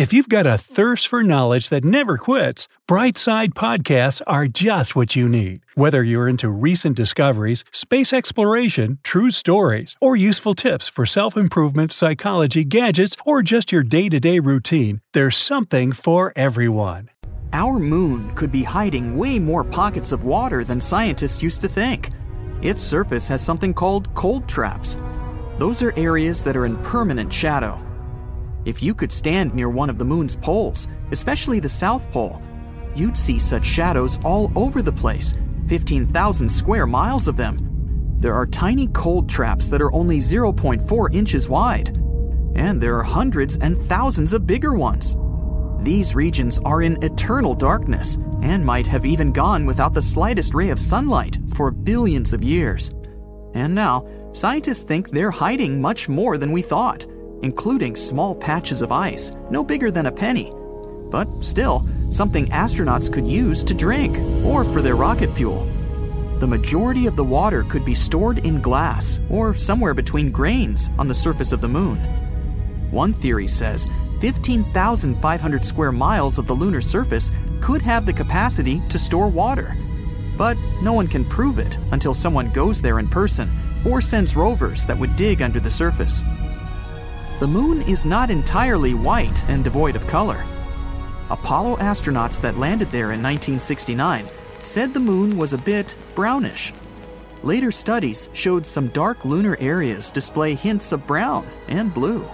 If you've got a thirst for knowledge that never quits, Brightside Podcasts are just what you need. Whether you're into recent discoveries, space exploration, true stories, or useful tips for self improvement, psychology, gadgets, or just your day to day routine, there's something for everyone. Our moon could be hiding way more pockets of water than scientists used to think. Its surface has something called cold traps. Those are areas that are in permanent shadow. If you could stand near one of the moon's poles, especially the South Pole, you'd see such shadows all over the place 15,000 square miles of them. There are tiny cold traps that are only 0.4 inches wide, and there are hundreds and thousands of bigger ones. These regions are in eternal darkness and might have even gone without the slightest ray of sunlight for billions of years. And now, scientists think they're hiding much more than we thought including small patches of ice, no bigger than a penny. But still, something astronauts could use to drink or for their rocket fuel. The majority of the water could be stored in glass or somewhere between grains on the surface of the moon. One theory says 15,500 square miles of the lunar surface could have the capacity to store water. But no one can prove it until someone goes there in person or sends rovers that would dig under the surface the moon is not entirely white and devoid of color. Apollo astronauts that landed there in 1969 said the moon was a bit brownish. Later studies showed some dark lunar areas display hints of brown and blue.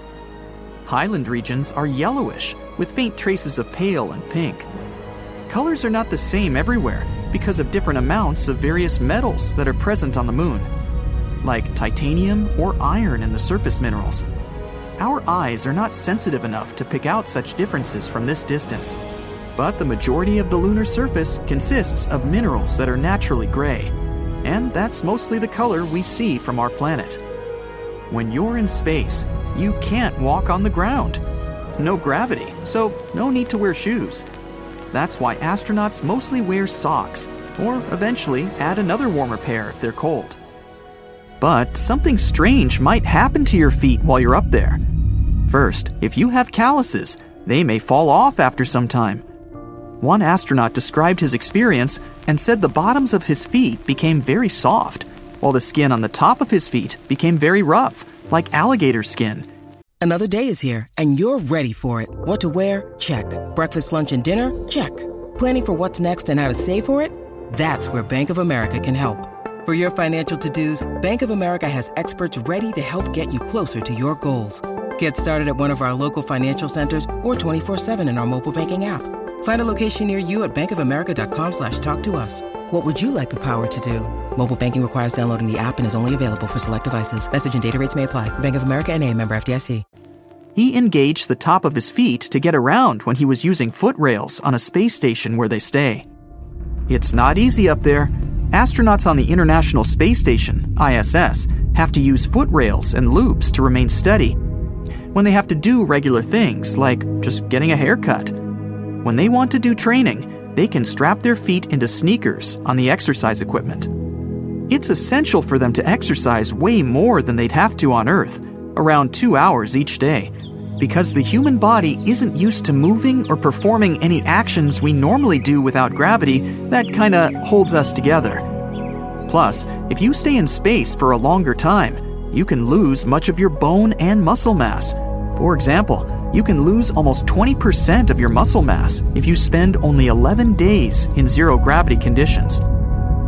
Highland regions are yellowish with faint traces of pale and pink. Colors are not the same everywhere because of different amounts of various metals that are present on the moon, like titanium or iron in the surface minerals our eyes are not sensitive enough to pick out such differences from this distance. But the majority of the lunar surface consists of minerals that are naturally gray, and that's mostly the color we see from our planet. When you're in space, you can't walk on the ground. No gravity, so no need to wear shoes. That's why astronauts mostly wear socks, or eventually add another warmer pair if they're cold. But something strange might happen to your feet while you're up there. First, if you have calluses, they may fall off after some time. One astronaut described his experience and said the bottoms of his feet became very soft, while the skin on the top of his feet became very rough, like alligator skin. Another day is here, and you're ready for it. What to wear? Check. Breakfast, lunch, and dinner? Check. Planning for what's next and how to save for it? That's where Bank of America can help. For your financial to dos, Bank of America has experts ready to help get you closer to your goals. Get started at one of our local financial centers or 24-7 in our mobile banking app. Find a location near you at bankofamerica.com slash talk to us. What would you like the power to do? Mobile banking requires downloading the app and is only available for select devices. Message and data rates may apply. Bank of America and a member FDIC. He engaged the top of his feet to get around when he was using foot rails on a space station where they stay. It's not easy up there. Astronauts on the International Space Station, ISS, have to use foot rails and loops to remain steady. When they have to do regular things, like just getting a haircut. When they want to do training, they can strap their feet into sneakers on the exercise equipment. It's essential for them to exercise way more than they'd have to on Earth, around two hours each day, because the human body isn't used to moving or performing any actions we normally do without gravity that kinda holds us together. Plus, if you stay in space for a longer time, you can lose much of your bone and muscle mass. For example, you can lose almost 20% of your muscle mass if you spend only 11 days in zero gravity conditions.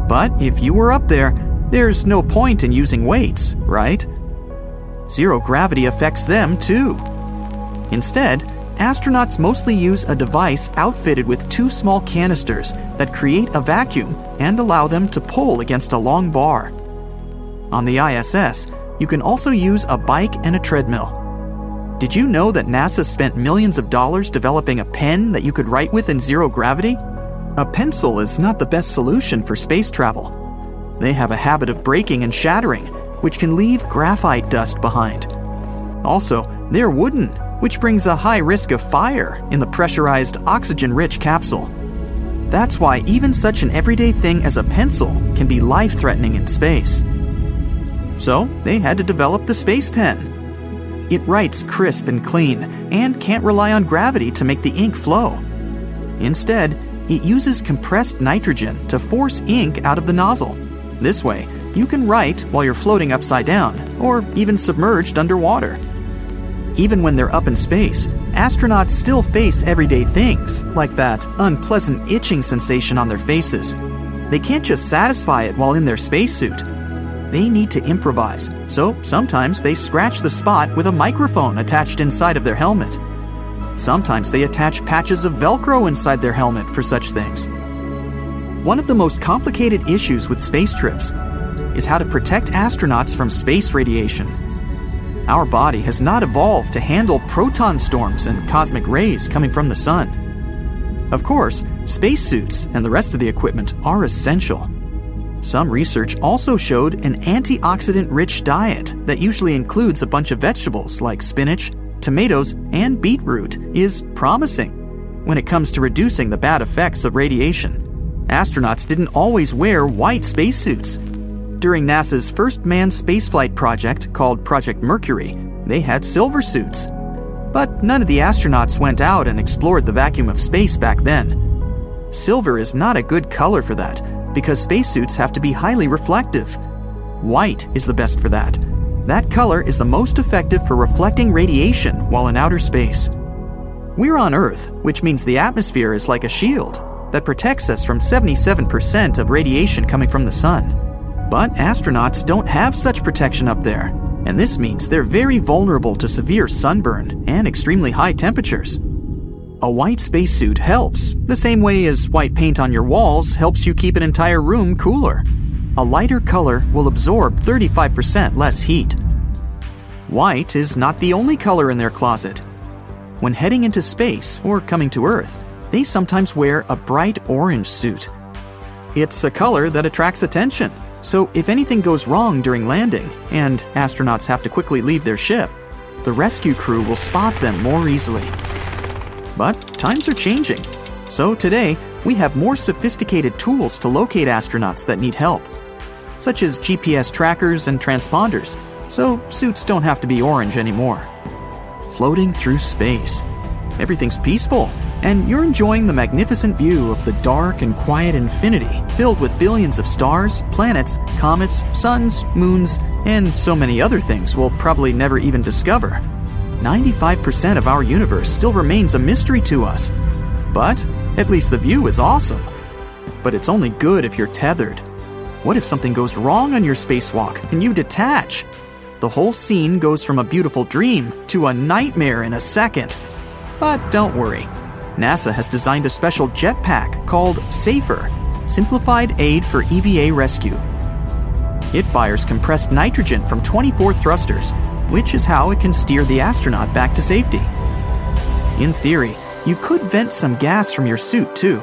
But if you were up there, there's no point in using weights, right? Zero gravity affects them too. Instead, astronauts mostly use a device outfitted with two small canisters that create a vacuum and allow them to pull against a long bar. On the ISS, you can also use a bike and a treadmill. Did you know that NASA spent millions of dollars developing a pen that you could write with in zero gravity? A pencil is not the best solution for space travel. They have a habit of breaking and shattering, which can leave graphite dust behind. Also, they're wooden, which brings a high risk of fire in the pressurized, oxygen rich capsule. That's why even such an everyday thing as a pencil can be life threatening in space. So, they had to develop the space pen. It writes crisp and clean and can't rely on gravity to make the ink flow. Instead, it uses compressed nitrogen to force ink out of the nozzle. This way, you can write while you're floating upside down or even submerged underwater. Even when they're up in space, astronauts still face everyday things, like that unpleasant itching sensation on their faces. They can't just satisfy it while in their spacesuit. They need to improvise, so sometimes they scratch the spot with a microphone attached inside of their helmet. Sometimes they attach patches of Velcro inside their helmet for such things. One of the most complicated issues with space trips is how to protect astronauts from space radiation. Our body has not evolved to handle proton storms and cosmic rays coming from the sun. Of course, spacesuits and the rest of the equipment are essential. Some research also showed an antioxidant rich diet that usually includes a bunch of vegetables like spinach, tomatoes, and beetroot is promising when it comes to reducing the bad effects of radiation. Astronauts didn't always wear white spacesuits. During NASA's first manned spaceflight project called Project Mercury, they had silver suits. But none of the astronauts went out and explored the vacuum of space back then. Silver is not a good color for that because spacesuits have to be highly reflective. White is the best for that. That color is the most effective for reflecting radiation while in outer space. We're on Earth, which means the atmosphere is like a shield that protects us from 77% of radiation coming from the sun. But astronauts don't have such protection up there, and this means they're very vulnerable to severe sunburn and extremely high temperatures. A white spacesuit helps, the same way as white paint on your walls helps you keep an entire room cooler. A lighter color will absorb 35% less heat. White is not the only color in their closet. When heading into space or coming to Earth, they sometimes wear a bright orange suit. It's a color that attracts attention, so if anything goes wrong during landing and astronauts have to quickly leave their ship, the rescue crew will spot them more easily. But times are changing, so today we have more sophisticated tools to locate astronauts that need help, such as GPS trackers and transponders, so suits don't have to be orange anymore. Floating through space. Everything's peaceful, and you're enjoying the magnificent view of the dark and quiet infinity filled with billions of stars, planets, comets, suns, moons, and so many other things we'll probably never even discover. 95% of our universe still remains a mystery to us. But at least the view is awesome. But it's only good if you're tethered. What if something goes wrong on your spacewalk and you detach? The whole scene goes from a beautiful dream to a nightmare in a second. But don't worry. NASA has designed a special jetpack called SAFER, Simplified Aid for EVA Rescue. It fires compressed nitrogen from 24 thrusters, which is how it can steer the astronaut back to safety. In theory, you could vent some gas from your suit too.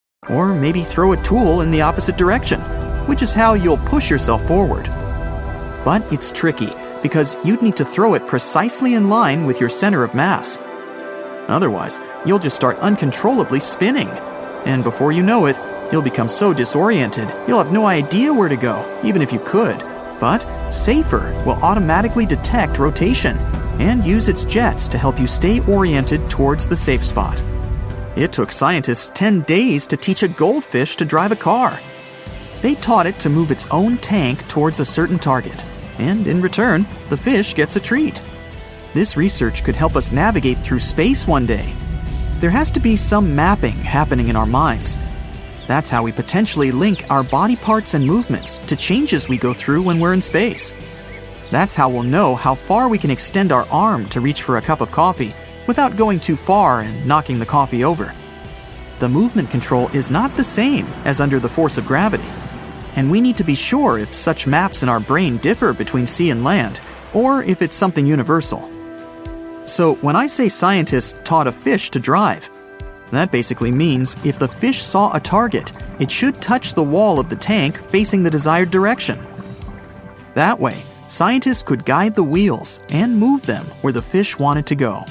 Or maybe throw a tool in the opposite direction, which is how you'll push yourself forward. But it's tricky because you'd need to throw it precisely in line with your center of mass. Otherwise, you'll just start uncontrollably spinning. And before you know it, you'll become so disoriented, you'll have no idea where to go, even if you could. But SAFER will automatically detect rotation and use its jets to help you stay oriented towards the safe spot. It took scientists 10 days to teach a goldfish to drive a car. They taught it to move its own tank towards a certain target, and in return, the fish gets a treat. This research could help us navigate through space one day. There has to be some mapping happening in our minds. That's how we potentially link our body parts and movements to changes we go through when we're in space. That's how we'll know how far we can extend our arm to reach for a cup of coffee without going too far and knocking the coffee over. The movement control is not the same as under the force of gravity, and we need to be sure if such maps in our brain differ between sea and land, or if it's something universal. So, when I say scientists taught a fish to drive, that basically means if the fish saw a target, it should touch the wall of the tank facing the desired direction. That way, scientists could guide the wheels and move them where the fish wanted to go.